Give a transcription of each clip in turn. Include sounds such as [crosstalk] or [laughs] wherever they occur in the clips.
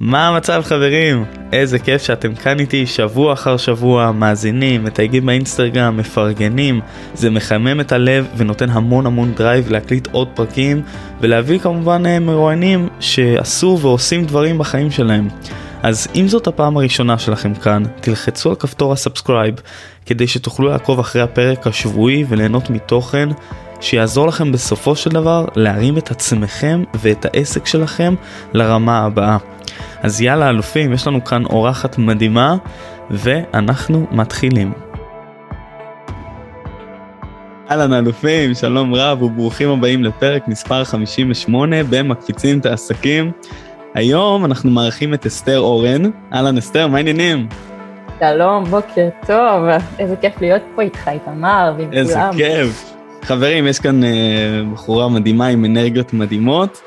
מה המצב חברים? איזה כיף שאתם כאן איתי שבוע אחר שבוע, מאזינים, מתייגים באינסטגרם, מפרגנים, זה מחמם את הלב ונותן המון המון drive להקליט עוד פרקים ולהביא כמובן אה, מרואיינים שעשו ועושים דברים בחיים שלהם. אז אם זאת הפעם הראשונה שלכם כאן, תלחצו על כפתור ה subscribe כדי שתוכלו לעקוב אחרי הפרק השבועי וליהנות מתוכן שיעזור לכם בסופו של דבר להרים את עצמכם ואת העסק שלכם לרמה הבאה. אז יאללה אלופים, יש לנו כאן אורחת מדהימה ואנחנו מתחילים. אהלן אלופים, שלום רב וברוכים הבאים לפרק מספר 58 במקפיצים את העסקים. היום אנחנו מארחים את אסתר אורן. אהלן אסתר, מה העניינים? שלום, בוקר טוב, איזה כיף להיות פה איתך, איתמר ועם כולם. איזה כיף. חברים, יש כאן uh, בחורה מדהימה עם אנרגיות מדהימות,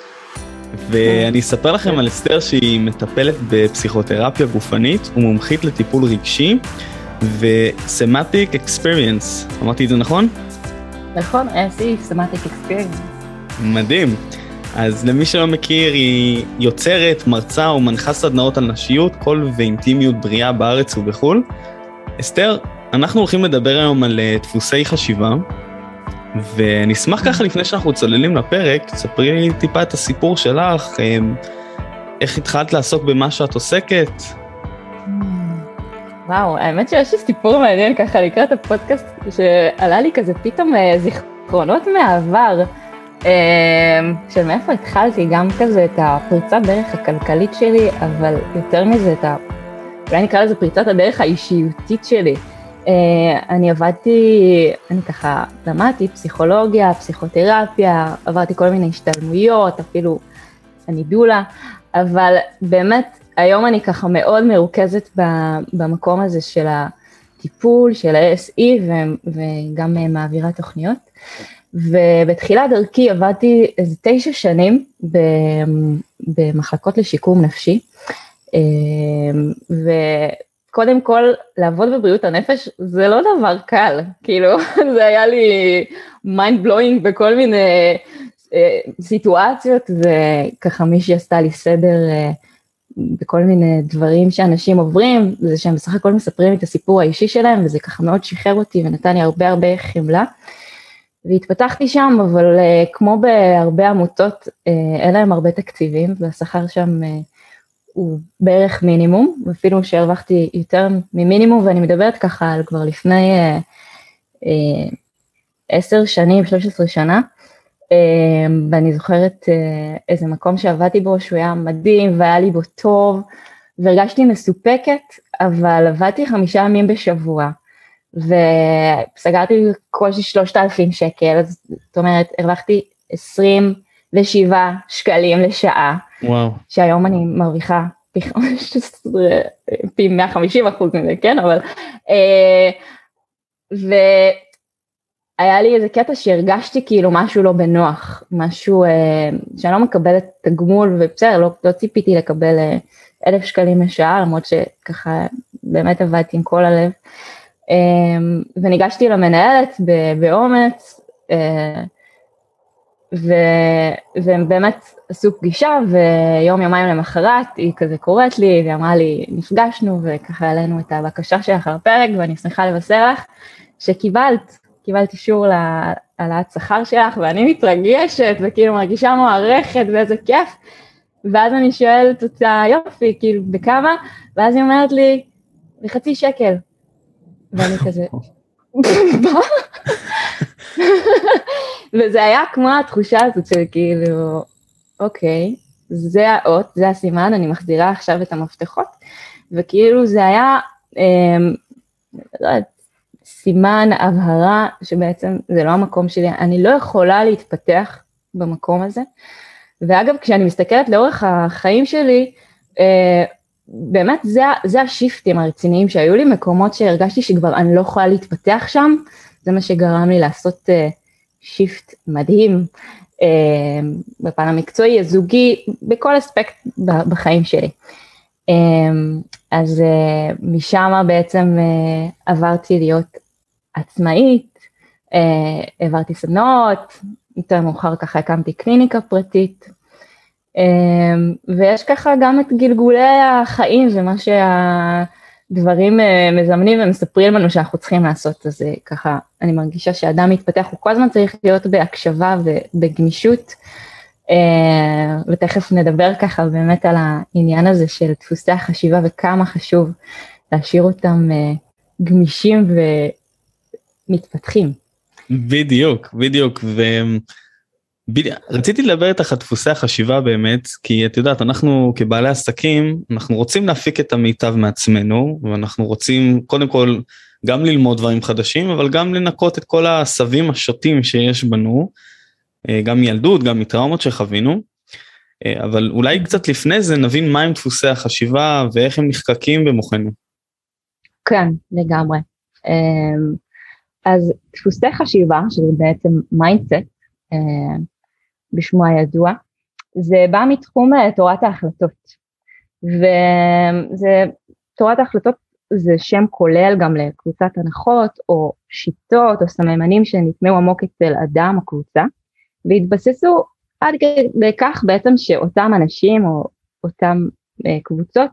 ואני אספר לכם על אסתר שהיא מטפלת בפסיכותרפיה גופנית ומומחית לטיפול רגשי Experience. אמרתי את זה נכון? נכון, SE, Semantic Experience. מדהים. אז למי שלא מכיר, היא יוצרת, מרצה ומנחה סדנאות על נשיות, קול ואינטימיות בריאה בארץ ובחו"ל. אסתר, אנחנו הולכים לדבר היום על אה, דפוסי חשיבה, ואני אשמח ככה לפני שאנחנו צוללים לפרק, תספרי לי טיפה את הסיפור שלך, אמ, איך התחלת לעסוק במה שאת עוסקת. וואו, האמת שיש לי סיפור מעניין ככה לקראת הפודקאסט, שעלה לי כזה פתאום אה, זיכרונות מהעבר, אמ, של מאיפה התחלתי, גם כזה את הפריצת דרך הכלכלית שלי, אבל יותר מזה את ה... אולי נקרא לזה פריצת הדרך האישיותית שלי. אה, אני עבדתי, אני ככה למדתי פסיכולוגיה, פסיכותרפיה, עברתי כל מיני השתלמויות, אפילו אני דולה, אבל באמת היום אני ככה מאוד מרוכזת במקום הזה של הטיפול, של ה-SE וגם אה, מעבירה תוכניות. ובתחילת דרכי עבדתי איזה תשע שנים במחלקות לשיקום נפשי. קודם כל, לעבוד בבריאות הנפש זה לא דבר קל, כאילו, [laughs] זה היה לי mind blowing בכל מיני אה, סיטואציות, וככה מישהי עשתה לי סדר אה, בכל מיני דברים שאנשים עוברים, זה שהם בסך הכל מספרים את הסיפור האישי שלהם, וזה ככה מאוד שחרר אותי ונתן לי הרבה הרבה חמלה. והתפתחתי שם, אבל אה, כמו בהרבה עמותות, אה, אין להם הרבה תקציבים, והשכר שם אה, הוא בערך מינימום, אפילו שהרווחתי יותר ממינימום, ואני מדברת ככה על כבר לפני אה, אה, עשר שנים, 13 שנה, אה, ואני זוכרת אה, איזה מקום שעבדתי בו שהוא היה מדהים והיה לי בו טוב, והרגשתי מסופקת, אבל עבדתי חמישה ימים בשבוע, וסגרתי בקושי 3,000 שקל, זאת אומרת, הרווחתי 27 שקלים לשעה. וואו. שהיום אני מרוויחה פי 15, פי 150 אחוז מזה, כן? אבל... אה, והיה לי איזה קטע שהרגשתי כאילו משהו לא בנוח, משהו אה, שאני לא מקבלת תגמול, ובסדר, לא, לא ציפיתי לקבל אה, אלף שקלים לשעה, למרות שככה באמת עבדתי עם כל הלב. אה, וניגשתי למנהלת באומץ, אה, ו, והם באמת עשו פגישה ויום יומיים למחרת היא כזה קוראת לי והיא אמרה לי נפגשנו וככה העלינו את הבקשה שלך על הפרק ואני שמחה לבשר לך שקיבלת, קיבלת אישור להעלאת שכר שלך ואני מתרגשת וכאילו מרגישה מוערכת ואיזה כיף. ואז אני שואלת אותה יופי כאילו בכמה? ואז היא אומרת לי בחצי שקל ואני כזה [laughs] מה? [laughs] וזה היה כמו התחושה הזאת של כאילו, אוקיי, זה האות, זה הסימן, אני מחזירה עכשיו את המפתחות, וכאילו זה היה, אה, לא יודעת, סימן, הבהרה, שבעצם זה לא המקום שלי, אני לא יכולה להתפתח במקום הזה. ואגב, כשאני מסתכלת לאורך החיים שלי, אה, באמת זה, זה השיפטים הרציניים שהיו לי, מקומות שהרגשתי שכבר אני לא יכולה להתפתח שם, זה מה שגרם לי לעשות אה, שיפט מדהים אה, בפן המקצועי, הזוגי, בכל אספקט בחיים שלי. אה, אז אה, משם בעצם אה, עברתי להיות עצמאית, אה, העברתי סדנאות, יותר מאוחר ככה הקמתי קליניקה פרטית, אמ, ויש ככה גם את גלגולי החיים ומה שהדברים אה, מזמנים ומספרים לנו שאנחנו צריכים לעשות, אז אה, ככה אני מרגישה שאדם מתפתח, הוא כל הזמן צריך להיות בהקשבה ובגמישות, אה, ותכף נדבר ככה באמת על העניין הזה של דפוסי החשיבה וכמה חשוב להשאיר אותם גמישים ומתפתחים. בדיוק, בדיוק, ו... רציתי לדבר איתך על דפוסי החשיבה באמת, כי את יודעת, אנחנו כבעלי עסקים, אנחנו רוצים להפיק את המיטב מעצמנו, ואנחנו רוצים קודם כל גם ללמוד דברים חדשים, אבל גם לנקות את כל העשבים השוטים שיש בנו, אה, גם מילדות, גם מטראומות שחווינו. אה, אבל אולי קצת לפני זה נבין מהם דפוסי החשיבה ואיך הם נחקקים במוחנו. כן, לגמרי. אמ, אז דפוסי חשיבה, שזה בעצם mindset, בשמו הידוע, זה בא מתחום אה, תורת ההחלטות. וזה, תורת ההחלטות זה שם כולל גם לקבוצת הנחות או שיטות או סממנים שנטמעו עמוק אצל אדם או קבוצה, והתבססו עד כדי כך בעצם שאותם אנשים או אותם אה, קבוצות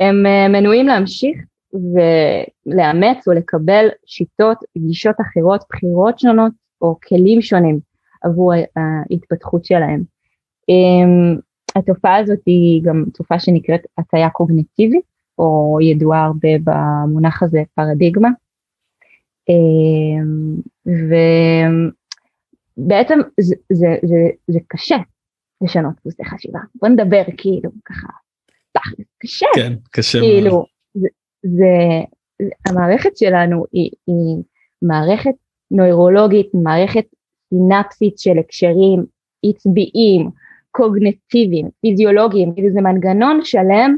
הם אה, מנועים להמשיך ולאמץ או לקבל שיטות, גישות אחרות, בחירות שונות או כלים שונים עבור ההתפתחות שלהם. אמ, התופעה הזאת היא גם תופעה שנקראת הטיה קוגנטיבית, או ידועה הרבה במונח הזה פרדיגמה. אמ, ובעצם זה, זה, זה, זה קשה לשנות דפוסי חשיבה. בוא נדבר כאילו ככה, תכל'ס, קשה. כן, קשה כאילו, מאוד. זה, זה, המערכת שלנו היא, היא מערכת נוירולוגית, מערכת סינפסית של הקשרים עצביים, קוגנטיביים, פיזיולוגיים, כאילו זה מנגנון שלם,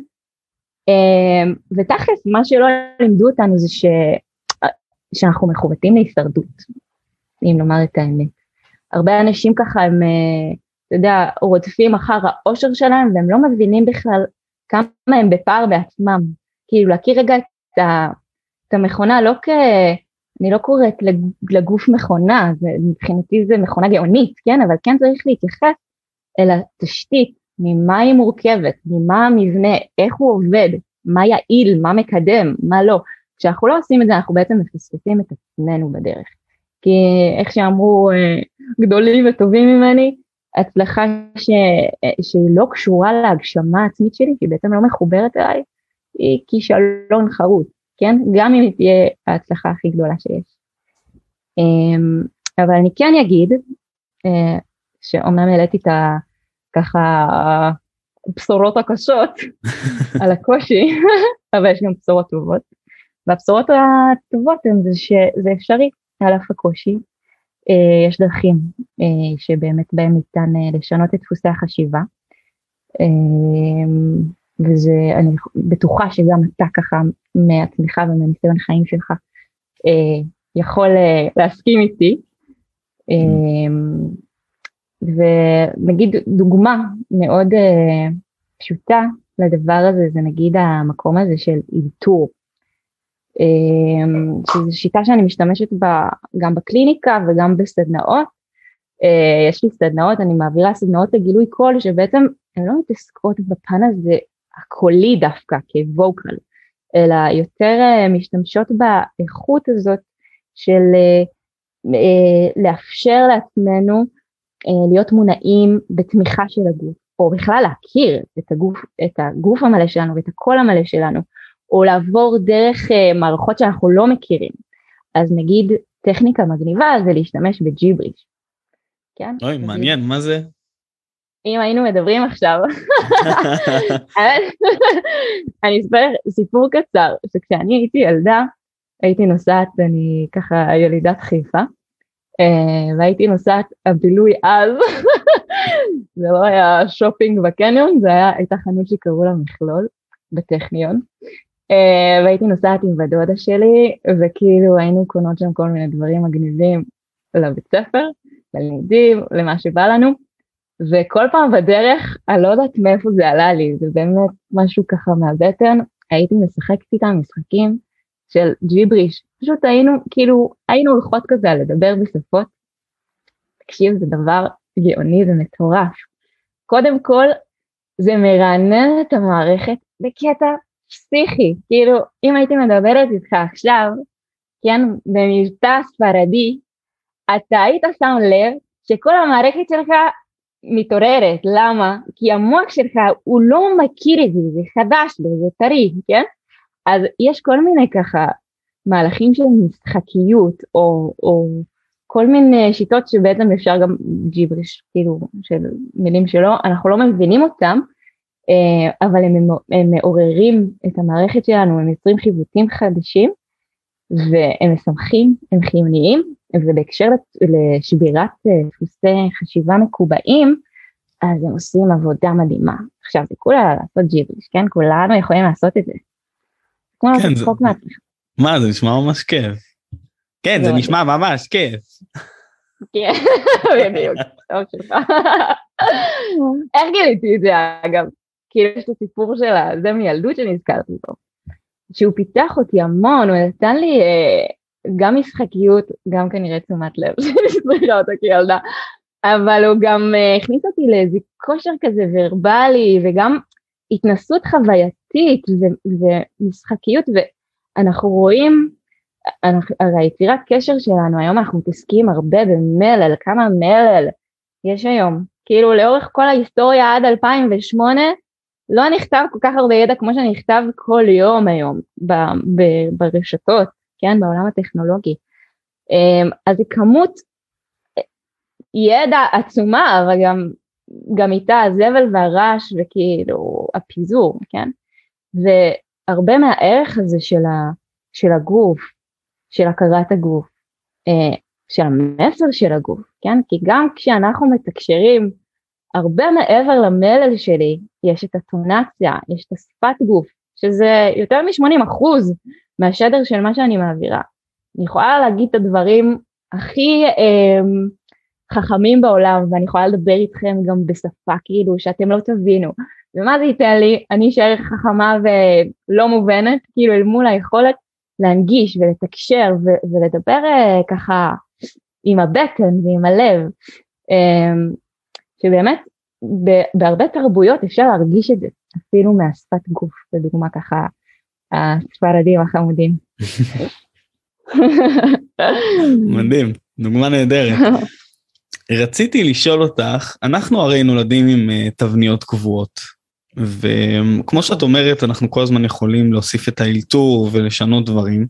אמ, ותכלס מה שלא לימדו אותנו זה ש... שאנחנו מכוותים להישרדות, אם לומר את האמת. הרבה אנשים ככה הם, אה, אתה יודע, רודפים אחר האושר שלהם והם לא מבינים בכלל כמה הם בפער בעצמם. כאילו להכיר רגע את, ה, את המכונה לא כ... אני לא קוראת לגוף מכונה, זה, מבחינתי זה מכונה גאונית, כן, אבל כן צריך להתייחס אל התשתית, ממה היא מורכבת, ממה המבנה, איך הוא עובד, מה יעיל, מה מקדם, מה לא. כשאנחנו לא עושים את זה אנחנו בעצם מפספסים את עצמנו בדרך. כי איך שאמרו אה, גדולים וטובים ממני, הצלחה ש... אה, שהיא לא קשורה להגשמה העצמית שלי, שהיא בעצם לא מחוברת אליי, היא כישלון חרוץ. כן? גם אם היא תהיה ההצלחה הכי גדולה שיש. אמ, אבל אני כן אגיד, אה, שאומנם העליתי את ה... ככה הבשורות הקשות [laughs] על הקושי, [laughs] אבל יש גם בשורות טובות. והבשורות הטובות הן זה שזה אפשרי על אף הקושי. אה, יש דרכים אה, שבאמת בהם ניתן לשנות את דפוסי החשיבה. וזה, אני בטוחה שגם אתה ככה מעצמך ומניסיון החיים שלך אה, יכול אה, להסכים איתי. אה, ונגיד דוגמה מאוד אה, פשוטה לדבר הזה זה נגיד המקום הזה של אילתור. אה, שזו שיטה שאני משתמשת בה גם בקליניקה וגם בסדנאות. אה, יש לי סדנאות, אני מעבירה סדנאות לגילוי קול שבעצם הן לא מתעסקות בפן הזה הקולי דווקא כווקל, אלא יותר אה, משתמשות באיכות הזאת של אה, אה, לאפשר לעצמנו להיות מונעים בתמיכה של הגוף, או בכלל להכיר את הגוף, את הגוף המלא שלנו ואת הקול המלא שלנו, או לעבור דרך מערכות שאנחנו לא מכירים. אז נגיד טכניקה מגניבה זה להשתמש בג'יבריש. כן? אוי, מעניין, מה זה? אם היינו מדברים עכשיו, אני אספר סיפור קצר, שכשאני הייתי ילדה, הייתי נוסעת, אני ככה ילידת חיפה, אה, והייתי נוסעת הבילוי אז, זה לא היה שופינג בקניון, זה היה, הייתה חנות שקראו לה מכלול, בטכניון, אה, והייתי נוסעת עם בדודה שלי, וכאילו היינו קונות שם כל מיני דברים מגניבים לבית ספר, ללימודים, למה שבא לנו. וכל פעם בדרך, אני לא יודעת מאיפה זה עלה לי, זה באמת משהו ככה מהבטן, הייתי משחקת איתם משחקים של ג'יבריש, פשוט היינו, כאילו, היינו הולכות כזה לדבר בשפות. תקשיב, זה דבר גאוני ומטורף. קודם כל, זה מרענן את המערכת בקטע פסיכי, כאילו אם הייתי מדברת איתך עכשיו, כן, במבטא ספרדי, אתה היית שם לב שכל המערכת שלך מתעוררת, למה? כי המוח שלך הוא לא מכיר את זה, זה חדש, זה טרי, כן? אז יש כל מיני ככה מהלכים של משחקיות, או, או כל מיני שיטות שבעצם אפשר גם ג'יבריש, כאילו, של מילים שלא, אנחנו לא מבינים אותם, אה, אבל הם, הם מעוררים את המערכת שלנו, הם יוצרים חיווטים חדשים, והם משמחים, הם חיוניים, ובהקשר לשבירת אה, דפוסי חשיבה מקובעים, אז הם עושים עבודה מדהימה. עכשיו זה כולה לעשות ג'יבריש, כן? כולנו יכולים לעשות את זה. כמו כן, זה... מעצמך. מה זה נשמע ממש כיף. כן זה נשמע ממש כיף. כן, [laughs] בדיוק, טוב שלך. איך גיליתי את זה אגב? כאילו יש את הסיפור של זה מילדות שנזכרתי בו. שהוא פיתח אותי המון, הוא נתן לי אה, גם משחקיות, גם כנראה תשומת לב, [laughs] שאני אותה כילדה, אבל הוא גם אה, הכניס אותי לאיזה כושר כזה ורבלי, וגם התנסות חווייתית ו- ומשחקיות, ואנחנו רואים, אנחנו, הרי יצירת קשר שלנו, היום אנחנו מתעסקים הרבה במלל, כמה מלל יש היום. כאילו לאורך כל ההיסטוריה עד 2008, לא נכתב כל כך הרבה ידע כמו שנכתב כל יום היום ב- ב- ברשתות, כן, בעולם הטכנולוגי. אמ, אז היא כמות ידע עצומה, אבל גם, גם איתה הזבל והרעש וכאילו הפיזור, כן? והרבה מהערך הזה של, ה, של הגוף, של הכרת הגוף, אה, של המסר של הגוף, כן? כי גם כשאנחנו מתקשרים, הרבה מעבר למלל שלי, יש את הטונציה, יש את השפת גוף, שזה יותר מ-80 אחוז מהשדר של מה שאני מעבירה. אני יכולה להגיד את הדברים הכי אה, חכמים בעולם, ואני יכולה לדבר איתכם גם בשפה כאילו שאתם לא תבינו. ומה זה ייתן לי? אני אשאר חכמה ולא מובנת, כאילו אל מול היכולת להנגיש ולתקשר ו- ולדבר uh, ככה עם הבטן ועם הלב, um, שבאמת בהרבה תרבויות אפשר להרגיש את זה, אפילו מהשפת גוף, לדוגמה ככה הספרדים החמודים. מדהים, דוגמה נהדרת. רציתי לשאול אותך, אנחנו הרי נולדים עם uh, תבניות קבועות, וכמו שאת אומרת, אנחנו כל הזמן יכולים להוסיף את האלתור ולשנות דברים.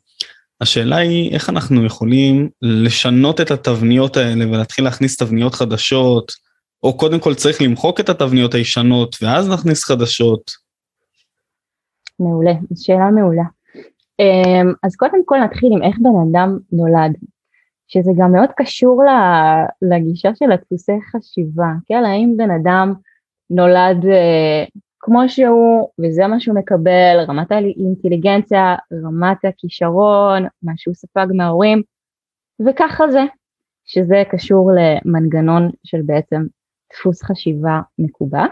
השאלה היא איך אנחנו יכולים לשנות את התבניות האלה ולהתחיל להכניס תבניות חדשות, או קודם כל צריך למחוק את התבניות הישנות ואז נכניס חדשות. מעולה, שאלה מעולה. אמ, אז קודם כל נתחיל עם איך בן אדם נולד. שזה גם מאוד קשור לגישה של הדפוסי חשיבה, כן? האם בן אדם נולד אה, כמו שהוא וזה מה שהוא מקבל, רמת האינטליגנציה, רמת הכישרון, מה שהוא ספג מההורים, וככה זה, שזה קשור למנגנון של בעצם דפוס חשיבה מקובע,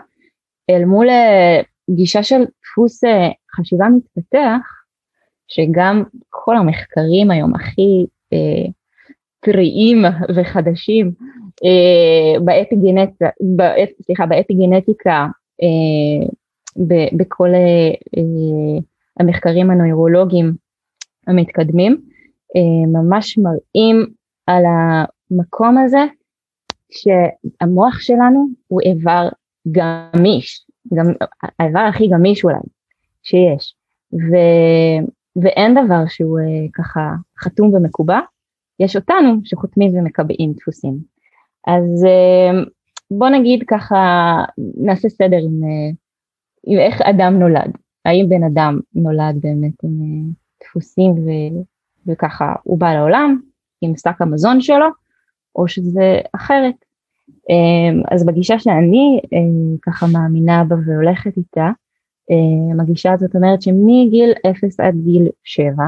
אל מול אה, גישה של דפוס אה, חשיבה מתפתח, שגם כל המחקרים היום הכי אה, טריים וחדשים אה, באפיגנטיקה, באפ, סליחה, באפיגנטיקה אה, ב, בכל אה, אה, המחקרים הנוירולוגיים המתקדמים, אה, ממש מראים על המקום הזה שהמוח שלנו הוא איבר גמיש, גם האיבר הכי גמיש אולי שיש, ו, ואין דבר שהוא אה, ככה חתום ומקובע, יש אותנו שחותמים ומקבעים דפוסים. אז אה, בוא נגיד ככה, נעשה סדר עם, אה, עם איך אדם נולד. האם בן אדם נולד באמת עם אה, דפוסים ו, וככה הוא בא לעולם עם שק המזון שלו, או שזה אחרת. אז בגישה שאני ככה מאמינה בה והולכת איתה, הגישה הזאת אומרת שמגיל 0 עד גיל 7,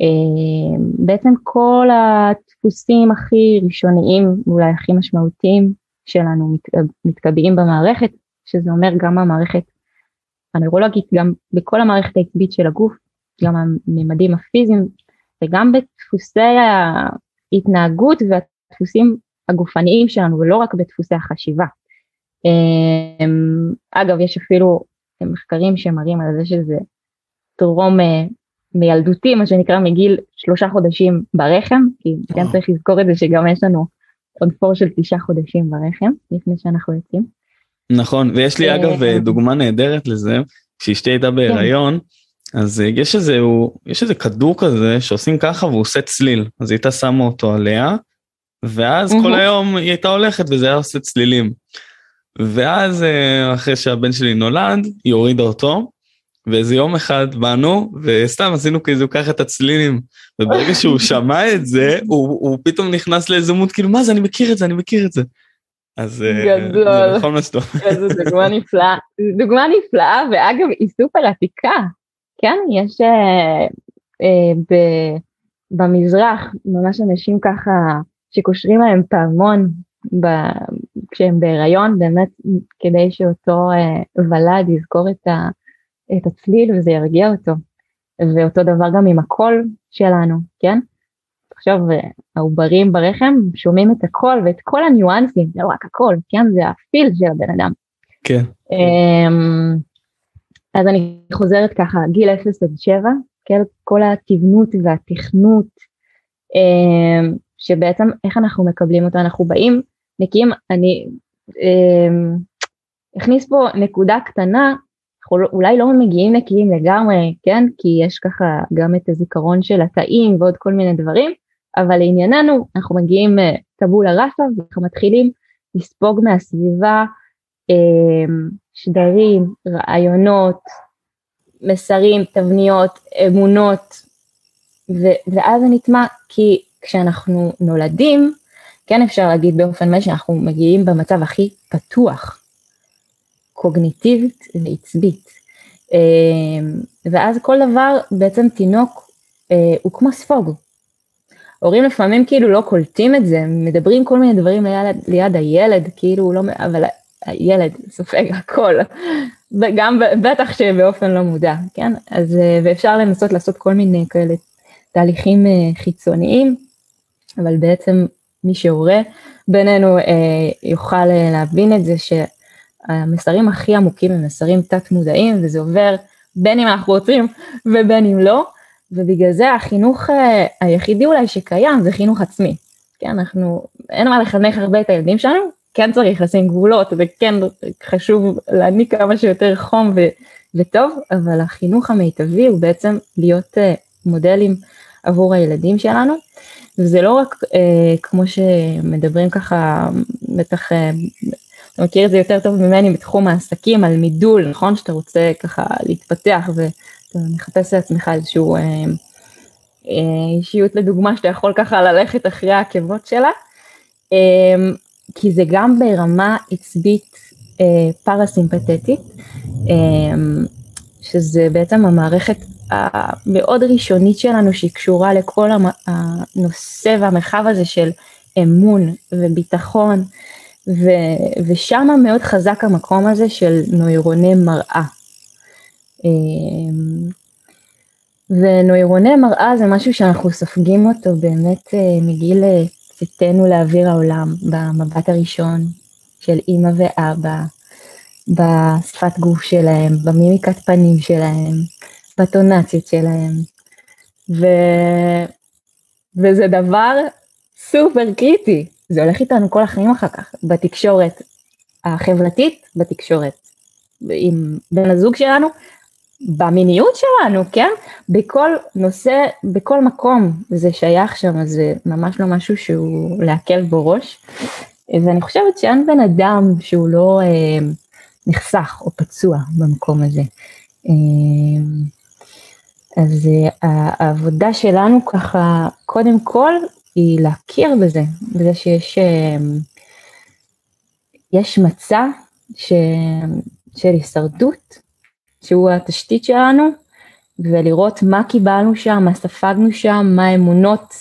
אה, בעצם כל הדפוסים הכי ראשוניים, אולי הכי משמעותיים שלנו מתקבעים במערכת, שזה אומר גם המערכת הנוירולוגית, גם בכל המערכת העצבית של הגוף, גם הממדים הפיזיים וגם בדפוסי ההתנהגות והדפוסים הגופניים שלנו ולא רק בדפוסי החשיבה. אגב, יש אפילו מחקרים שמראים על זה שזה טרום מילדותי, מה שנקרא מגיל שלושה חודשים ברחם, כי כן צריך לזכור את זה שגם יש לנו עוד פור של תשעה חודשים ברחם, לפני שאנחנו יוצאים. נכון, ויש לי אגב דוגמה נהדרת לזה, כשאשתי הייתה בהיריון, אז יש איזה, יש איזה כדור כזה שעושים ככה והוא עושה צליל, אז היא הייתה שמה אותו עליה, ואז כל היום היא הייתה הולכת וזה היה עושה צלילים. ואז אחרי שהבן שלי נולד, היא הורידה אותו, ואיזה יום אחד באנו וסתם עשינו כאילו ככה את הצלילים וברגע שהוא [laughs] שמע את זה הוא, הוא פתאום נכנס לאיזה מות כאילו מה זה אני מכיר את זה אני מכיר את זה. אז גדול, זה נכון מה שאתה אומר. זו דוגמה נפלאה, דוגמה נפלאה ואגב היא סופר עתיקה, כן יש אה, אה, ב, במזרח ממש אנשים ככה שקושרים להם פעמון ב, כשהם בהיריון באמת כדי שאותו אה, ולד יזכור את ה... את הצליל וזה ירגיע אותו. ואותו דבר גם עם הקול שלנו, כן? עכשיו העוברים ברחם שומעים את הקול ואת כל הניואנסים, זה לא רק הקול, כן? זה הפיל של הבן אדם. כן. אמ, אז אני חוזרת ככה, גיל 0 עד 7, כן? כל התבנות והתכנות, אמ, שבעצם איך אנחנו מקבלים אותו, אנחנו באים, נקיים, אני אמ, אכניס פה נקודה קטנה אנחנו לא, אולי לא מגיעים נקיים לגמרי, כן? כי יש ככה גם את הזיכרון של התאים ועוד כל מיני דברים, אבל לענייננו אנחנו מגיעים אה, טבולה ראסה ואנחנו מתחילים לספוג מהסביבה אמ, שדרים, רעיונות, מסרים, תבניות, אמונות, ו- ואז זה נטמע כי כשאנחנו נולדים, כן אפשר להגיד באופן מלא שאנחנו מגיעים במצב הכי פתוח, קוגניטיבית ועצבית. אמ, ואז כל דבר, בעצם תינוק אה, הוא כמו ספוג. הורים לפעמים כאילו לא קולטים את זה, מדברים כל מיני דברים ליד, ליד הילד, כאילו לא, אבל הילד סופג הכל, וגם בטח שבאופן לא מודע, כן? אז, אה, ואפשר לנסות לעשות כל מיני כאלה תהליכים אה, חיצוניים, אבל בעצם מי שהורה בינינו יוכל להבין את זה, ש... המסרים הכי עמוקים הם מסרים תת מודעים וזה עובר בין אם אנחנו רוצים ובין אם לא ובגלל זה החינוך אה, היחידי אולי שקיים זה חינוך עצמי. כן אנחנו אין מה לחנך הרבה את הילדים שלנו כן צריך לשים גבולות וכן חשוב להעניק כמה שיותר חום ו, וטוב אבל החינוך המיטבי הוא בעצם להיות uh, מודלים עבור הילדים שלנו וזה לא רק uh, כמו שמדברים ככה בטח uh, אתה מכיר את זה יותר טוב ממני בתחום העסקים על מידול, נכון? שאתה רוצה ככה להתפתח ואתה מחפש לעצמך איזשהו אה, אה, אישיות לדוגמה שאתה יכול ככה ללכת אחרי העקבות שלה, אה, כי זה גם ברמה עצבית אה, פרסימפטית, אה, שזה בעצם המערכת המאוד ראשונית שלנו שהיא קשורה לכל הנושא והמרחב הזה של אמון וביטחון. ו- ושם מאוד חזק המקום הזה של נוירוני מראה. אמ, ונוירוני מראה זה משהו שאנחנו סופגים אותו באמת אה, מגיל אה, צאתנו לאוויר העולם, במבט הראשון של אימא ואבא, בשפת גוף שלהם, במימיקת פנים שלהם, בטונציות שלהם. ו... וזה דבר סופר קריטי, זה הולך איתנו כל החיים אחר כך, בתקשורת החברתית, בתקשורת עם בן הזוג שלנו, במיניות שלנו, כן? בכל נושא, בכל מקום זה שייך שם, זה ממש לא משהו שהוא להקל בו ראש. ואני חושבת שאין בן אדם שהוא לא אה, נחסך או פצוע במקום הזה. אה, אז אה, העבודה שלנו ככה, קודם כל היא להכיר בזה, בזה שיש אמ, יש מצע ש, של הישרדות, שהוא התשתית שלנו, ולראות מה קיבלנו שם, מה ספגנו שם, מה אמונות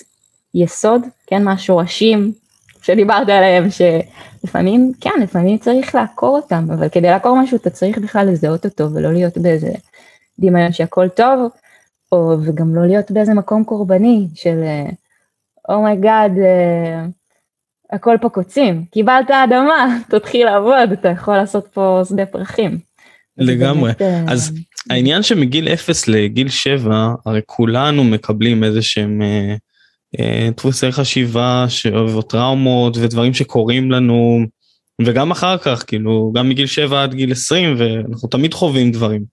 יסוד, כן, מה השורשים שדיברת עליהם, שלפעמים, כן, לפעמים צריך לעקור אותם, אבל כדי לעקור משהו אתה צריך בכלל לזהות אותו ולא להיות באיזה דמיון שהכל טוב, או וגם לא להיות באיזה מקום קורבני של oh my god, oh uh, הכל פה קוצים, קיבלת אדמה, [laughs] תתחיל לעבוד, אתה יכול לעשות פה שדה פרחים. לגמרי, באמת, אז העניין שמגיל 0 לגיל 7, הרי כולנו מקבלים איזה שהם אה, אה, דפוסי חשיבה או טראומות ודברים שקורים לנו, וגם אחר כך, כאילו, גם מגיל 7 עד גיל 20, ואנחנו תמיד חווים דברים.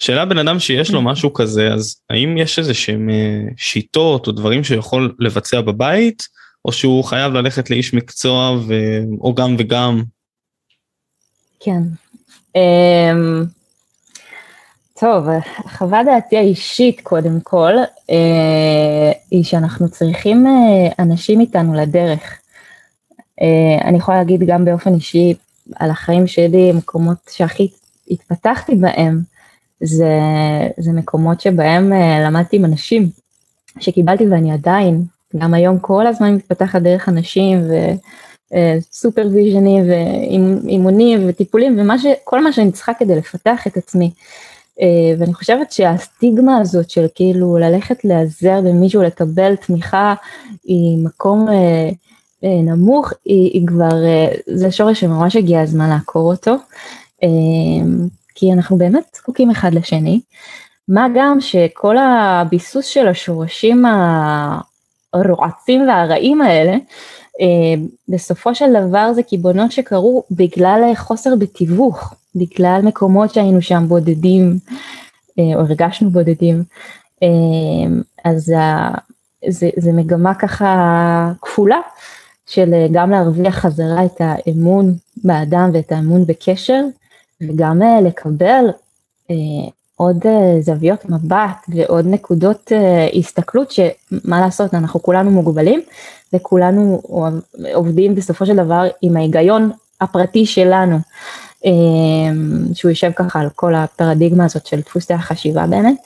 שאלה בן אדם שיש לו משהו כזה, אז האם יש איזה שהם אה, שיטות או דברים שיכול לבצע בבית, או שהוא חייב ללכת לאיש מקצוע, ו... או גם וגם? כן. Um, טוב, חוות דעתי האישית קודם כל, uh, היא שאנחנו צריכים uh, אנשים איתנו לדרך. Uh, אני יכולה להגיד גם באופן אישי על החיים שלי, מקומות שהכי התפתחתי בהם, זה, זה מקומות שבהם uh, למדתי עם אנשים שקיבלתי ואני עדיין, גם היום כל הזמן מתפתחת דרך אנשים וסופרוויז'נים ואימונים וטיפולים וכל מה שאני צריכה כדי לפתח את עצמי. Uh, ואני חושבת שהסטיגמה הזאת של כאילו ללכת להיעזר במישהו, לקבל תמיכה, היא מקום נמוך, היא, היא כבר, זה שורש שממש הגיע הזמן לעקור אותו. כי אנחנו באמת זקוקים אחד לשני. מה גם שכל הביסוס של השורשים הרועצים והרעים האלה, אה, בסופו של דבר זה קיבעונות שקרו בגלל חוסר בתיווך, בגלל מקומות שהיינו שם בודדים, אה, או הרגשנו בודדים. אה, אז זה, זה מגמה ככה כפולה, של גם להרוויח חזרה את האמון באדם ואת האמון בקשר, וגם אה, לקבל אה, עוד אה, זוויות מבט ועוד נקודות הסתכלות שמה לעשות אנחנו כולנו מוגבלים וכולנו עובדים בסופו של דבר עם ההיגיון הפרטי שלנו. שהוא יושב ככה על כל הפרדיגמה הזאת של דפוסי החשיבה באמת.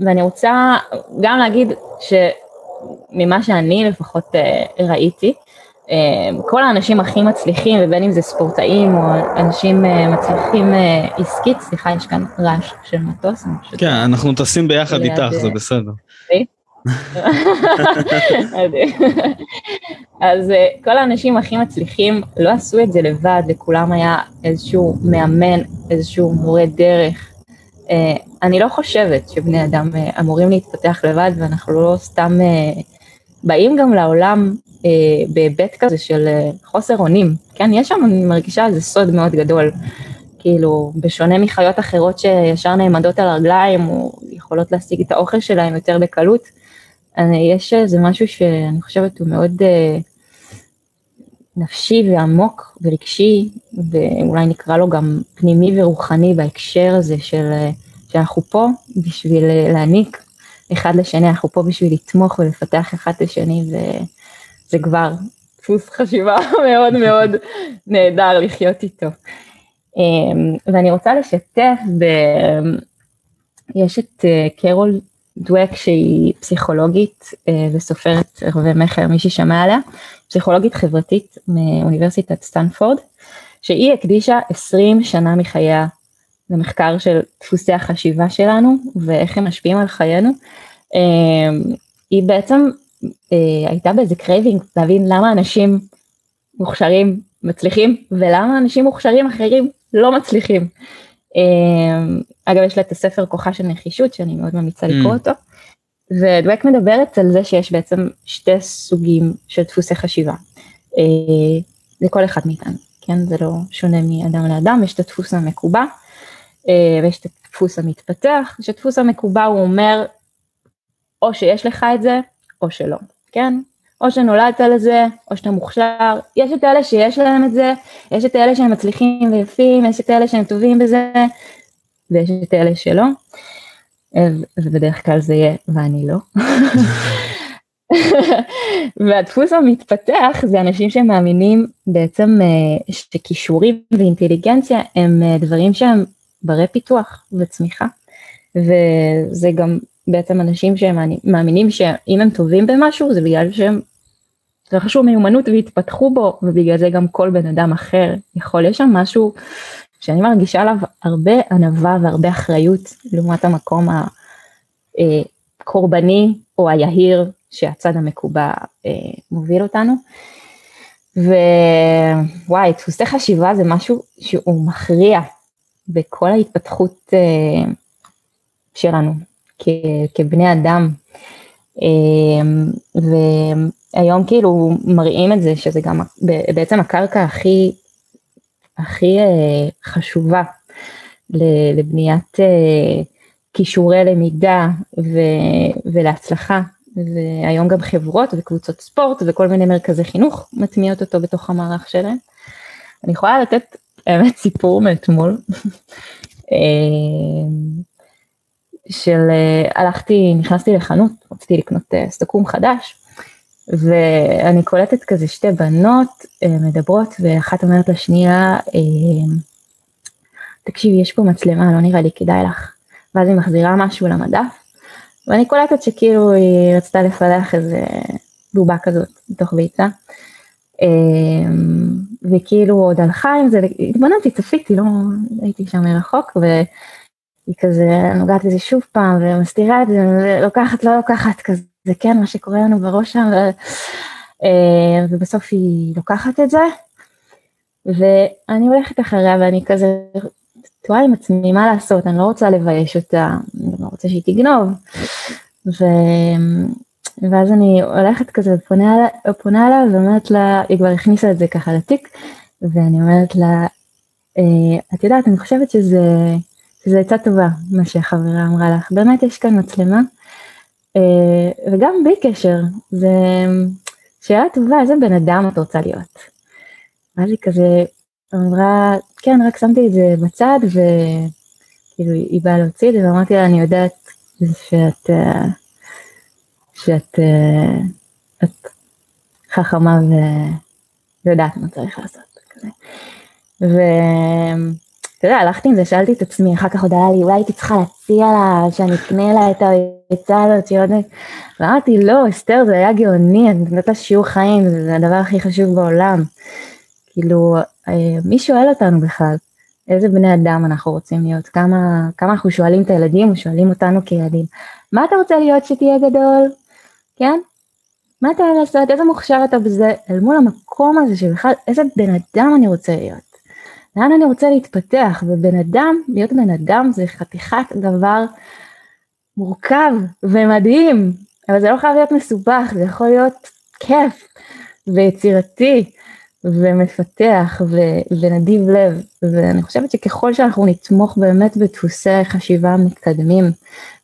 ואני רוצה גם להגיד שממה שאני לפחות ראיתי אמ, כל האנשים הכי מצליחים, ובין אם זה ספורטאים או אנשים אה, מצליחים אה, עסקית, סליחה, יש כאן רעש של מטוס. כן, אנחנו טסים ביחד איתך, זה [laughs] אה, בסדר. אז כל האנשים הכי מצליחים לא עשו את זה לבד, לכולם היה איזשהו מאמן, איזשהו מורה דרך. אני לא חושבת שבני אדם אמורים להתפתח לבד, ואנחנו לא סתם באים גם לעולם אה, בהיבט כזה של אה, חוסר אונים, כן, יש שם, אני מרגישה איזה סוד מאוד גדול, כאילו, בשונה מחיות אחרות שישר נעמדות על הרגליים, או יכולות להשיג את האוכל שלהם יותר בקלות, יש איזה משהו שאני חושבת הוא מאוד אה, נפשי ועמוק ורגשי, ואולי נקרא לו גם פנימי ורוחני בהקשר הזה של, אה, שאנחנו פה בשביל אה, להעניק אחד לשני, אנחנו פה בשביל לתמוך ולפתח אחד לשני, וזה כבר דפוס חשיבה [laughs] מאוד מאוד נהדר לחיות איתו. אמ, ואני רוצה לשתף, ב... יש את אה, קרול דואק שהיא פסיכולוגית אה, וסופרת רבי מכר, מי ששמע עליה, פסיכולוגית חברתית מאוניברסיטת סטנפורד, שהיא הקדישה 20 שנה מחייה למחקר של דפוסי החשיבה שלנו ואיך הם משפיעים על חיינו. אמ, היא בעצם אה, הייתה באיזה craving להבין למה אנשים מוכשרים מצליחים ולמה אנשים מוכשרים אחרים לא מצליחים. אמ, אגב יש לה את הספר כוחה של נחישות שאני מאוד ממליצה לקרוא mm. אותו. ודווק מדברת על זה שיש בעצם שתי סוגים של דפוסי חשיבה. לכל אה, אחד מאיתנו, כן? זה לא שונה מאדם לאדם, יש את הדפוס המקובע ויש את הדפוס המתפתח, שדפוס המקובע הוא אומר או שיש לך את זה או שלא, כן? או שנולדת לזה או שאתה מוכשר, יש את אלה שיש להם את זה, יש את אלה שהם מצליחים ויפים, יש את אלה שהם טובים בזה ויש את אלה שלא, אה, ובדרך כלל זה יהיה ואני לא. [laughs] והדפוס המתפתח זה אנשים שמאמינים בעצם אה, שכישורים ואינטליגנציה הם דברים שהם ברי פיתוח וצמיחה. וזה גם בעצם אנשים שהם מאמינים שאם הם טובים במשהו זה בגלל שהם רכשו מיומנות והתפתחו בו ובגלל זה גם כל בן אדם אחר יכול יש שם משהו שאני מרגישה עליו הרבה ענווה והרבה אחריות לעומת המקום הקורבני או היהיר שהצד המקובע אה, מוביל אותנו. ווואי, דפוסי חשיבה זה משהו שהוא מכריע בכל ההתפתחות אה, שלנו כ, כבני אדם. אה, והיום כאילו מראים את זה שזה גם בעצם הקרקע הכי, הכי אה, חשובה לבניית כישורי למידה ו, ולהצלחה. והיום גם חברות וקבוצות ספורט וכל מיני מרכזי חינוך מטמיעות אותו בתוך המערך שלהם. אני יכולה לתת האמת סיפור מאתמול, אה, של אה, הלכתי, נכנסתי לחנות, רציתי לקנות אה, סתקום חדש, ואני קולטת כזה שתי בנות מדברות, ואחת אומרת לשנייה, תקשיבי, יש פה מצלמה, לא נראה לי כדאי לך. ואז היא מחזירה משהו למדף, ואני קולטת שכאילו היא רצתה לפלח איזה בובה כזאת בתוך ביצה. אמ, וכאילו עוד הלכה עם זה, התבוננתי, צפיתי, לא הייתי שם מרחוק, והיא כזה נוגעת לזה שוב פעם, ומסתירה את זה, ולוקחת, לא לוקחת, כזה, זה כן מה שקורה לנו בראש שם, ו... אה, ובסוף היא לוקחת את זה, ואני הולכת אחריה ואני כזה תוהה עם עצמי מה לעשות, אני לא רוצה לבייש אותה, אני לא רוצה שהיא תגנוב. ו... ואז אני הולכת כזה ופונה אליה ואומרת לה, היא כבר הכניסה את זה ככה לתיק, ואני אומרת לה, אה, את יודעת, אני חושבת שזה, שזה עצה טובה, מה שהחברה אמרה לך, באמת יש כאן מצלמה, אה, וגם בלי קשר, זה שאלה טובה, איזה בן אדם את רוצה להיות. ואז היא כזה אמרה, כן, רק שמתי את זה בצד, וכאילו היא באה להוציא את זה, ואמרתי לה, אני יודעת שאת... אה, שאת אה, את חכמה ויודעת מה צריך לעשות. ואתה יודע, הלכתי עם זה, שאלתי את עצמי, אחר כך עוד היה לי, אולי הייתי צריכה להציע לה, שאני אקנה לה את העצה הזאת, שהיא עוד... ואמרתי, לא, אסתר, זה היה גאוני, אני נותנת לה שיעור חיים, זה הדבר הכי חשוב בעולם. כאילו, אה, מי שואל אותנו בכלל? איזה בני אדם אנחנו רוצים להיות? כמה, כמה אנחנו שואלים את הילדים, שואלים אותנו כילדים, מה אתה רוצה להיות שתהיה גדול? כן? מה אתה אוהב לעשות? איזה מוכשר אתה בזה? אל מול המקום הזה שבכלל, איזה בן אדם אני רוצה להיות? לאן אני רוצה להתפתח? ובן אדם, להיות בן אדם זה חתיכת דבר מורכב ומדהים, אבל זה לא חייב להיות מסובך, זה יכול להיות כיף ויצירתי ומפתח ו- ונדיב לב, ואני חושבת שככל שאנחנו נתמוך באמת בדפוסי חשיבה מתקדמים,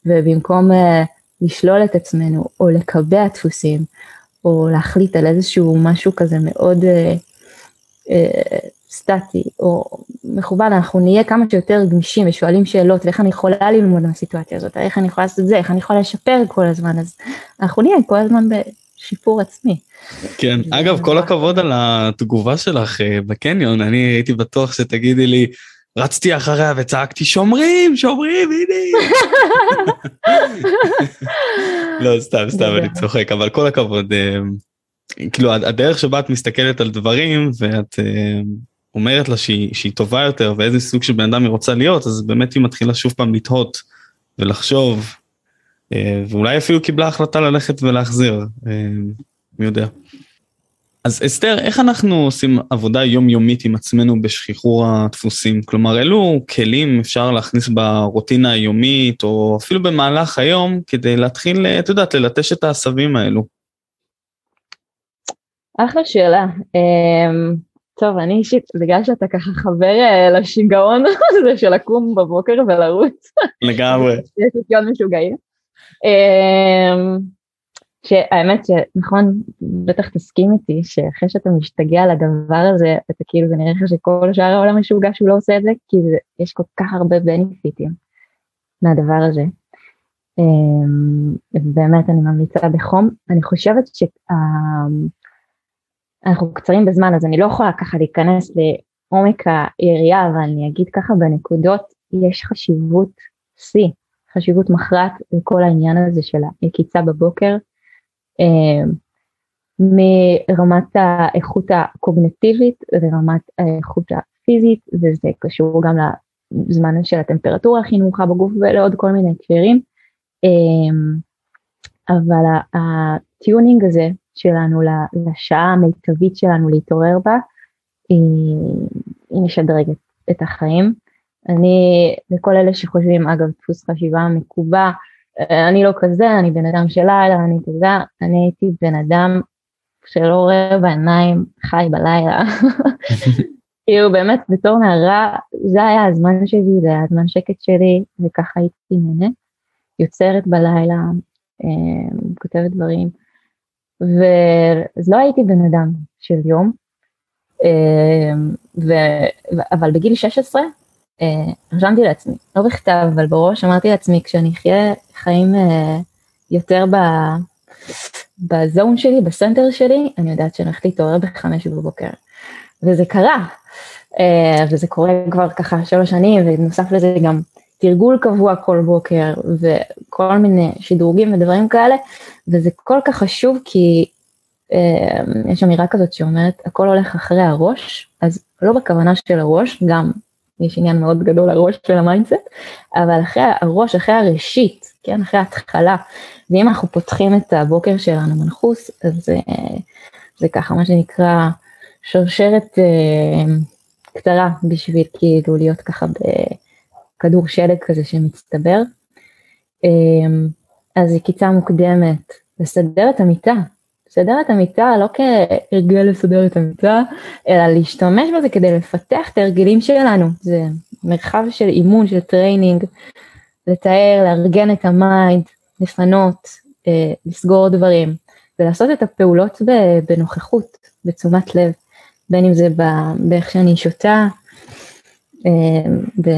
ובמקום uh, לשלול את עצמנו, או לקבע דפוסים, או להחליט על איזשהו משהו כזה מאוד אה, אה, סטטי, או מכוון, אנחנו נהיה כמה שיותר גמישים ושואלים שאלות, ואיך אני יכולה ללמוד מהסיטואציה הזאת, איך אני יכולה לעשות את זה, איך אני יכולה לשפר כל הזמן, אז אנחנו נהיה כל הזמן בשיפור עצמי. כן, אגב, כל הכבוד על התגובה שלך אה, בקניון, אני הייתי בטוח שתגידי לי, רצתי אחריה וצעקתי שומרים שומרים הנה. [laughs] לא סתם סתם אני צוחק אבל כל הכבוד אה, כאילו הדרך שבה את מסתכלת על דברים ואת אה, אומרת לה שהיא, שהיא טובה יותר ואיזה סוג של בן אדם היא רוצה להיות אז באמת היא מתחילה שוב פעם לתהות ולחשוב אה, ואולי אפילו קיבלה החלטה ללכת ולהחזיר מי יודע. אז אסתר, איך אנחנו עושים עבודה יומיומית עם עצמנו בשחרור הדפוסים? כלומר, אילו כלים אפשר להכניס ברוטינה היומית, או אפילו במהלך היום, כדי להתחיל, את יודעת, ללטש את העשבים האלו? אחלה שאלה. אמ, טוב, אני אישית, בגלל שאתה ככה חבר אה, לשיגעון [laughs] הזה של לקום בבוקר ולרוץ. לגמרי. יש לי עוד משוגעים. אמ, שהאמת שנכון, בטח תסכים איתי, שאחרי שאתה משתגע לדבר הזה, אתה כאילו, זה נראה לך שכל שאר העולם משוגע שהוא לא עושה את זה, כי זה, יש כל כך הרבה בנפיטים מהדבר הזה. אמ, באמת אני ממליצה בחום. אני חושבת שאנחנו קצרים בזמן, אז אני לא יכולה ככה להיכנס לעומק היריעה, אבל אני אגיד ככה בנקודות, יש חשיבות שיא, חשיבות מכרעת לכל העניין הזה של היקיצה בבוקר. אמ, מרמת האיכות הקוגנטיבית לרמת האיכות הפיזית, וזה קשור גם לזמן של הטמפרטורה הכי נמוכה בגוף ולעוד כל מיני הקשרים. אמ, אבל הטיונינג הזה שלנו לשעה המיטבית שלנו להתעורר בה, היא, משדרגת את החיים. אני, לכל אלה שחושבים, אגב, דפוס חשיבה מקובע, אני לא כזה, אני בן אדם של לילה, אני כזה, אני הייתי בן אדם שלא רואה בעיניים, חי בלילה. [laughs] כאילו באמת בתור נערה זה היה הזמן שלי, זה היה הזמן שקט שלי וככה הייתי נהנה. יוצרת בלילה, אה, כותבת דברים. ואז לא הייתי בן אדם של יום, אה, ו... אבל בגיל 16 אה, רשמתי לעצמי, לא בכתב אבל בראש אמרתי לעצמי כשאני אחיה חיים יותר ב... בזון שלי, בסנטר שלי, אני יודעת שאני הולכת להתעורר בחמש בבוקר. וזה קרה, וזה קורה כבר ככה שלוש שנים, ונוסף לזה גם תרגול קבוע כל בוקר וכל מיני שדרוגים ודברים כאלה, וזה כל כך חשוב כי אה, יש אמירה כזאת שאומרת הכל הולך אחרי הראש, אז לא בכוונה של הראש, גם יש עניין מאוד גדול לראש של ה mindset, אבל אחרי הראש, אחרי הראשית, כן, אחרי ההתחלה, ואם אנחנו פותחים את הבוקר שלנו מנחוס, אז אה, זה ככה מה שנקרא שרשרת אה, קצרה בשביל כאילו להיות ככה ב... כדור שלג כזה שמצטבר. אמ, אז יקיצה מוקדמת, לסדר את המיטה, לסדר את המיטה לא כהרגל לסדר את המיטה, אלא להשתמש בזה כדי לפתח את ההרגלים שלנו, זה מרחב של אימון, של training, לתאר, לארגן את ה mind, לפנות, אה, לסגור דברים, ולעשות את הפעולות בנוכחות, בתשומת לב, בין אם זה באיך שאני שותה, אה,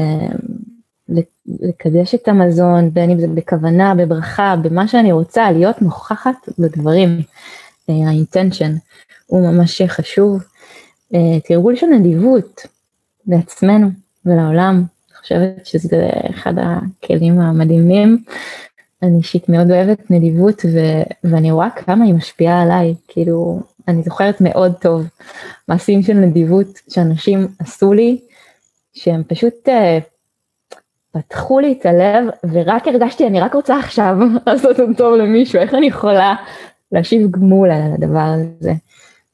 לקדש את המזון, בין אם זה בכוונה, בברכה, במה שאני רוצה, להיות נוכחת בדברים. האינטנשן הוא ממש חשוב. אה, תרגול של נדיבות לעצמנו ולעולם, אני חושבת שזה אחד הכלים המדהימים. אני אישית מאוד אוהבת נדיבות ו- ואני רואה כמה היא משפיעה עליי, כאילו אני זוכרת מאוד טוב מעשים של נדיבות שאנשים עשו לי, שהם פשוט uh, פתחו לי את הלב ורק הרגשתי אני רק רוצה עכשיו [laughs] לעשות את טוב למישהו איך אני יכולה להשיב גמול על הדבר הזה.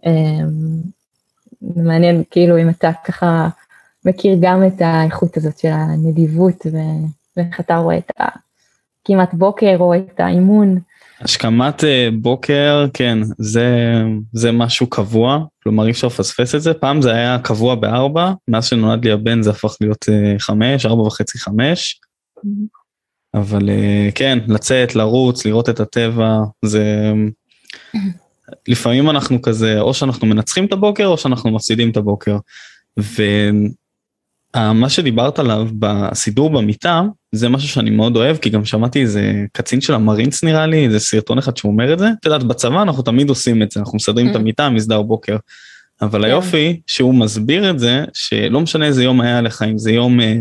אמ, מעניין כאילו אם אתה ככה מכיר גם את האיכות הזאת של הנדיבות ואיך אתה רואה את הכמעט בוקר או את האימון. השכמת אה, בוקר כן זה זה משהו קבוע כלומר אי אפשר לפספס את זה פעם זה היה קבוע בארבע מאז שנולד לי הבן זה הפך להיות אה, חמש ארבע וחצי חמש. אבל אה, כן לצאת לרוץ לראות את הטבע זה לפעמים אנחנו כזה או שאנחנו מנצחים את הבוקר או שאנחנו מפסידים את הבוקר. ומה שדיברת עליו בסידור במיטה זה משהו שאני מאוד אוהב כי גם שמעתי איזה קצין של המרינס נראה לי איזה סרטון אחד שהוא אומר את זה. את יודעת בצבא אנחנו תמיד עושים את זה אנחנו מסדרים את mm. המיטה מסדר בוקר. אבל כן. היופי שהוא מסביר את זה שלא משנה איזה יום היה לך אם זה יום אה,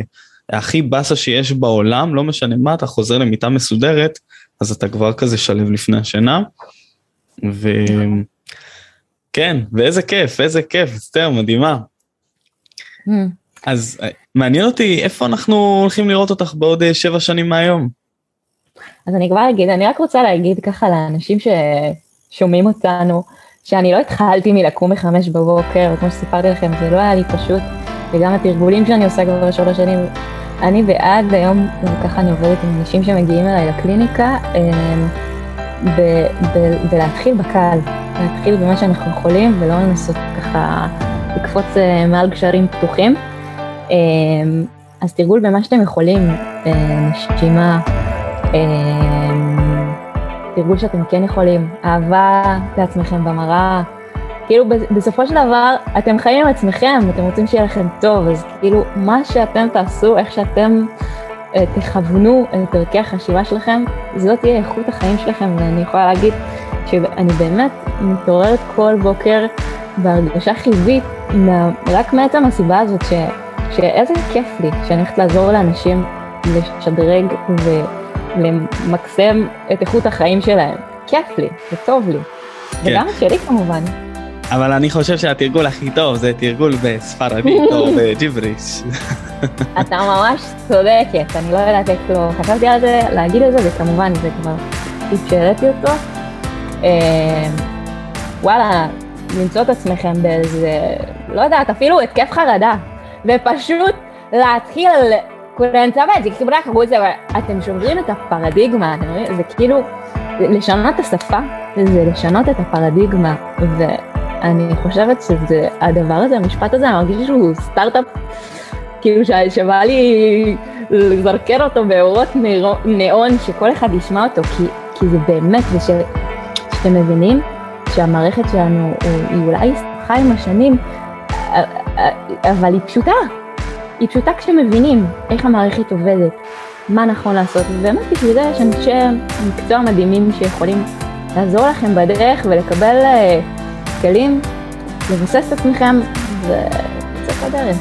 הכי באסה שיש בעולם לא משנה מה אתה חוזר למיטה מסודרת אז אתה כבר כזה שלב לפני השינה. וכן ואיזה כיף איזה כיף אסתר מדהימה. Mm. אז אה, מעניין אותי איפה אנחנו הולכים לראות אותך בעוד אה, שבע שנים מהיום. אז אני כבר אגיד, אני רק רוצה להגיד ככה לאנשים ששומעים אותנו, שאני לא התחלתי מלקום בחמש בבוקר, כמו שסיפרתי לכם, זה לא היה לי פשוט, וגם התרגולים שאני עושה כבר שלוש שנים, אני בעד היום, וככה אני עובדת עם אנשים שמגיעים אליי לקליניקה, ולהתחיל בקהל, להתחיל במה שאנחנו יכולים, ולא לנסות ככה לקפוץ אה, מעל גשרים פתוחים. אמ, אז תרגול במה שאתם יכולים, אה, נשימה, תרגול שאתם כן יכולים, אהבה לעצמכם במראה, כאילו בסופו של דבר אתם חיים עם עצמכם, אתם רוצים שיהיה לכם טוב, אז כאילו מה שאתם תעשו, איך שאתם אה, תכוונו את ערכי החשיבה שלכם, זאת תהיה איכות החיים שלכם, ואני יכולה להגיד שאני באמת מתעוררת כל בוקר בהרגשה חיובית, רק מעצם הסיבה הזאת ש... שאיזה כיף לי שאני הולכת לעזור לאנשים לשדרג ולמקסם את איכות החיים שלהם. כיף לי, זה טוב לי. כן. וגם שלי כמובן. אבל אני חושב שהתרגול הכי טוב זה תרגול בספרדית [laughs] או בג'יבריש. [laughs] אתה ממש צודקת, אני לא יודעת איך לא חשבתי על זה, להגיד את זה, וכמובן זה כבר טיפ שהעליתי אותו. אה, וואלה, למצוא את עצמכם באיזה, לא יודעת, אפילו התקף חרדה, ופשוט להתחיל צבא, זה כאילו רק זה, אתם שוברים את הפרדיגמה, אתם מבינים? זה כאילו לשנות את השפה, זה לשנות את הפרדיגמה, ואני חושבת שזה, הדבר הזה, המשפט הזה, אני מרגיש שהוא סטארט-אפ, כאילו שווה לי לזרקר אותו באורות ניאון, שכל אחד ישמע אותו, כי, כי זה באמת, זה שאתם מבינים שהמערכת שלנו היא אולי הסתבכה עם השנים, אבל היא פשוטה. היא פשוטה כשמבינים איך המערכת עובדת, מה נכון לעשות, ובאמת בשביל זה יש אנשי מקצוע מדהימים שיכולים לעזור לכם בדרך ולקבל uh, כלים, לבסס את עצמכם ולצאת לדרך.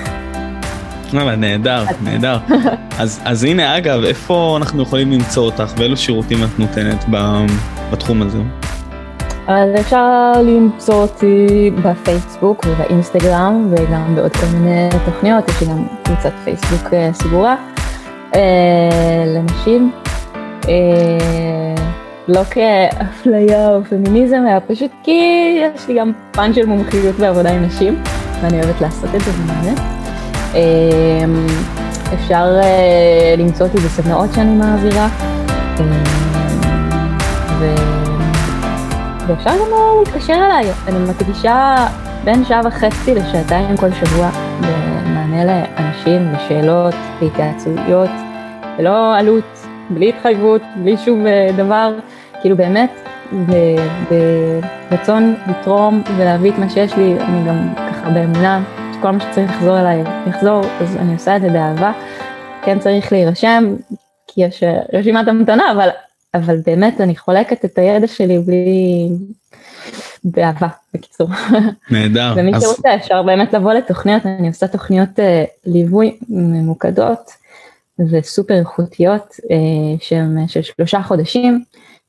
וואלה, נהדר, נהדר. [laughs] אז, אז הנה, אגב, איפה אנחנו יכולים למצוא אותך ואילו שירותים את נותנת בתחום הזה? אז אפשר למצוא אותי בפייסבוק ובאינסטגרם וגם בעוד כל מיני תוכניות, יש לי גם קבוצת פייסבוק אה, סגורה אה, לנשים. אה, לא כאפליה או פמיניזם, אלא פשוט כי יש לי גם פן של מומחיות בעבודה עם נשים, ואני אוהבת לעשות את זה במענה. אפשר למצוא אותי בסדנאות שאני מעבירה. ואפשר גם להתקשר אליי, אני מקדישה בין שעה וחצי לשעתיים כל שבוע במענה לאנשים, לשאלות, להתייעצויות, ללא עלות, בלי התחייבות, בלי שום אה, דבר, כאילו באמת, ברצון לתרום ולהביא את מה שיש לי, אני גם ככה באמונה שכל מה שצריך לחזור אליי יחזור, אז אני עושה את זה באהבה. כן צריך להירשם, כי יש אה, רשימת המתנה, אבל אבל באמת אני חולקת את הידע שלי בלי... באהבה, בקיצור. נהדר. ומי אז... שרוצה אפשר באמת לבוא לתוכניות, אני עושה תוכניות uh, ליווי ממוקדות וסופר איכותיות uh, שהם של שלושה חודשים,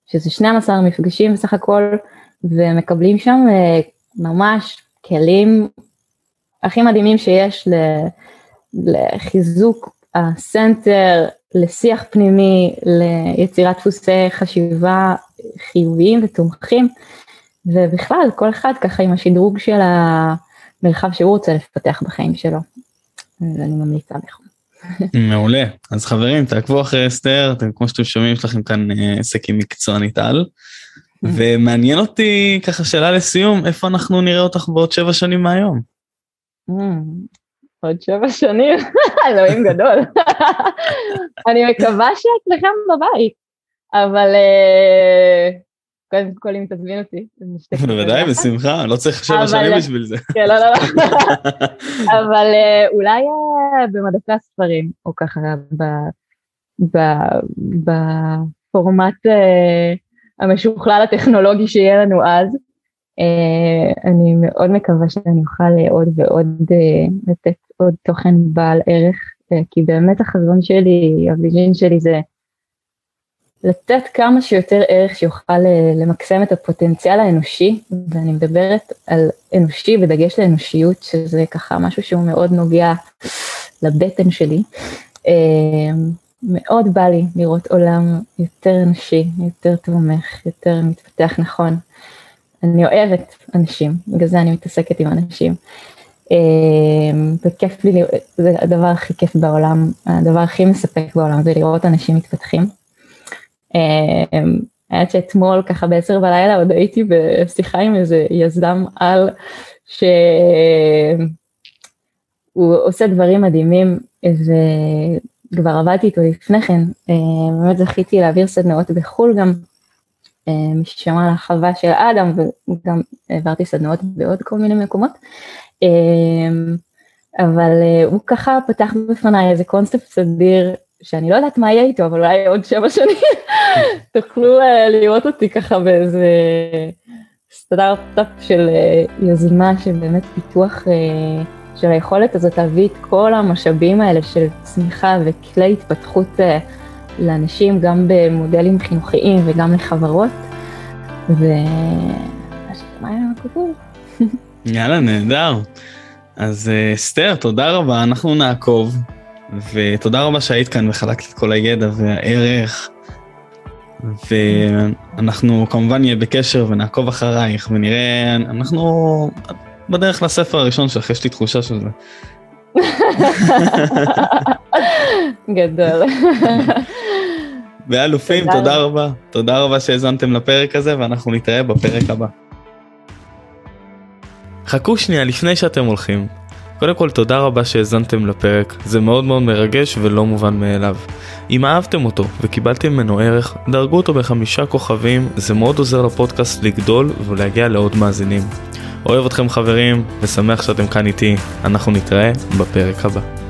שזה 12 מפגשים בסך הכל, ומקבלים שם uh, ממש כלים הכי מדהימים שיש לחיזוק הסנטר, לשיח פנימי, ליצירת דפוסי חשיבה חיוביים ותומכים, ובכלל כל אחד ככה עם השדרוג של המרחב שהוא רוצה לפתח בחיים שלו. אז אני ממליצה בכלל. מעולה. אז חברים, תעקבו אחרי אסתר, אתם כמו שאתם שומעים, יש לכם כאן אה, עסק עם מקצוענית על. ומעניין אותי ככה שאלה לסיום, איפה אנחנו נראה אותך בעוד שבע שנים מהיום? עוד שבע שנים, [laughs] אלוהים גדול. [laughs] אני מקווה שאצלכם בבית, אבל אה, קודם כל אם תזמין אותי. [laughs] בוודאי, בשמחה, לא צריך שבע שנים בשביל זה. כן, לא, לא, לא. [laughs] אבל אה, אולי אה, במדפי הספרים, או ככה בפורמט המשוכלל הטכנולוגי שיהיה לנו אז. אני מאוד מקווה שאני אוכל עוד ועוד לתת עוד תוכן בעל ערך, אה, כי באמת החזון שלי, הוויז'ין שלי זה לתת כמה שיותר ערך שיוכל אה, למקסם את הפוטנציאל האנושי, ואני מדברת על אנושי בדגש לאנושיות, שזה ככה משהו שהוא מאוד נוגע לבטן שלי. אה, מאוד בא לי לראות עולם יותר אנושי, יותר תומך, יותר מתפתח נכון. אני אוהבת אנשים, בגלל זה אני מתעסקת עם אנשים. אמ, וכיף לי, זה הדבר הכי כיף בעולם, הדבר הכי מספק בעולם זה לראות אנשים מתפתחים. אמ, האמת שאתמול ככה בעשר בלילה עוד הייתי בשיחה עם איזה יזם על שהוא עושה דברים מדהימים וכבר עבדתי איתו לפני כן, אמ, באמת זכיתי להעביר סדנאות בחו"ל גם, מי ששמע על החווה של אדם וגם העברתי סדנאות בעוד כל מיני מקומות. אמ, אבל אה, הוא ככה פתח בפניי איזה קונספט סדיר שאני לא יודעת מה יהיה איתו, אבל אולי עוד שבע שנים [laughs] תוכלו אה, לראות אותי ככה באיזה סטארט-אפ של אה, יוזמה שבאמת פיתוח של היכולת הזאת להביא את כל המשאבים האלה של צמיחה וכלי התפתחות לאנשים, גם במודלים חינוכיים וגם לחברות. והשמיים הכבוד. [laughs] יאללה, נהדר. אז אה, אסתר, תודה רבה, אנחנו נעקוב, ותודה רבה שהיית כאן וחלקת את כל הידע והערך, ואנחנו כמובן נהיה בקשר ונעקוב אחרייך ונראה, אנחנו בדרך לספר הראשון שלך, יש לי תחושה של זה. גדול. ואלופים, תודה, תודה רבה. תודה רבה שהאזנתם לפרק הזה, ואנחנו נתראה בפרק הבא. חכו שנייה לפני שאתם הולכים. קודם כל תודה רבה שהאזנתם לפרק, זה מאוד מאוד מרגש ולא מובן מאליו. אם אהבתם אותו וקיבלתם ממנו ערך, דרגו אותו בחמישה כוכבים, זה מאוד עוזר לפודקאסט לגדול ולהגיע לעוד מאזינים. אוהב אתכם חברים, ושמח שאתם כאן איתי, אנחנו נתראה בפרק הבא.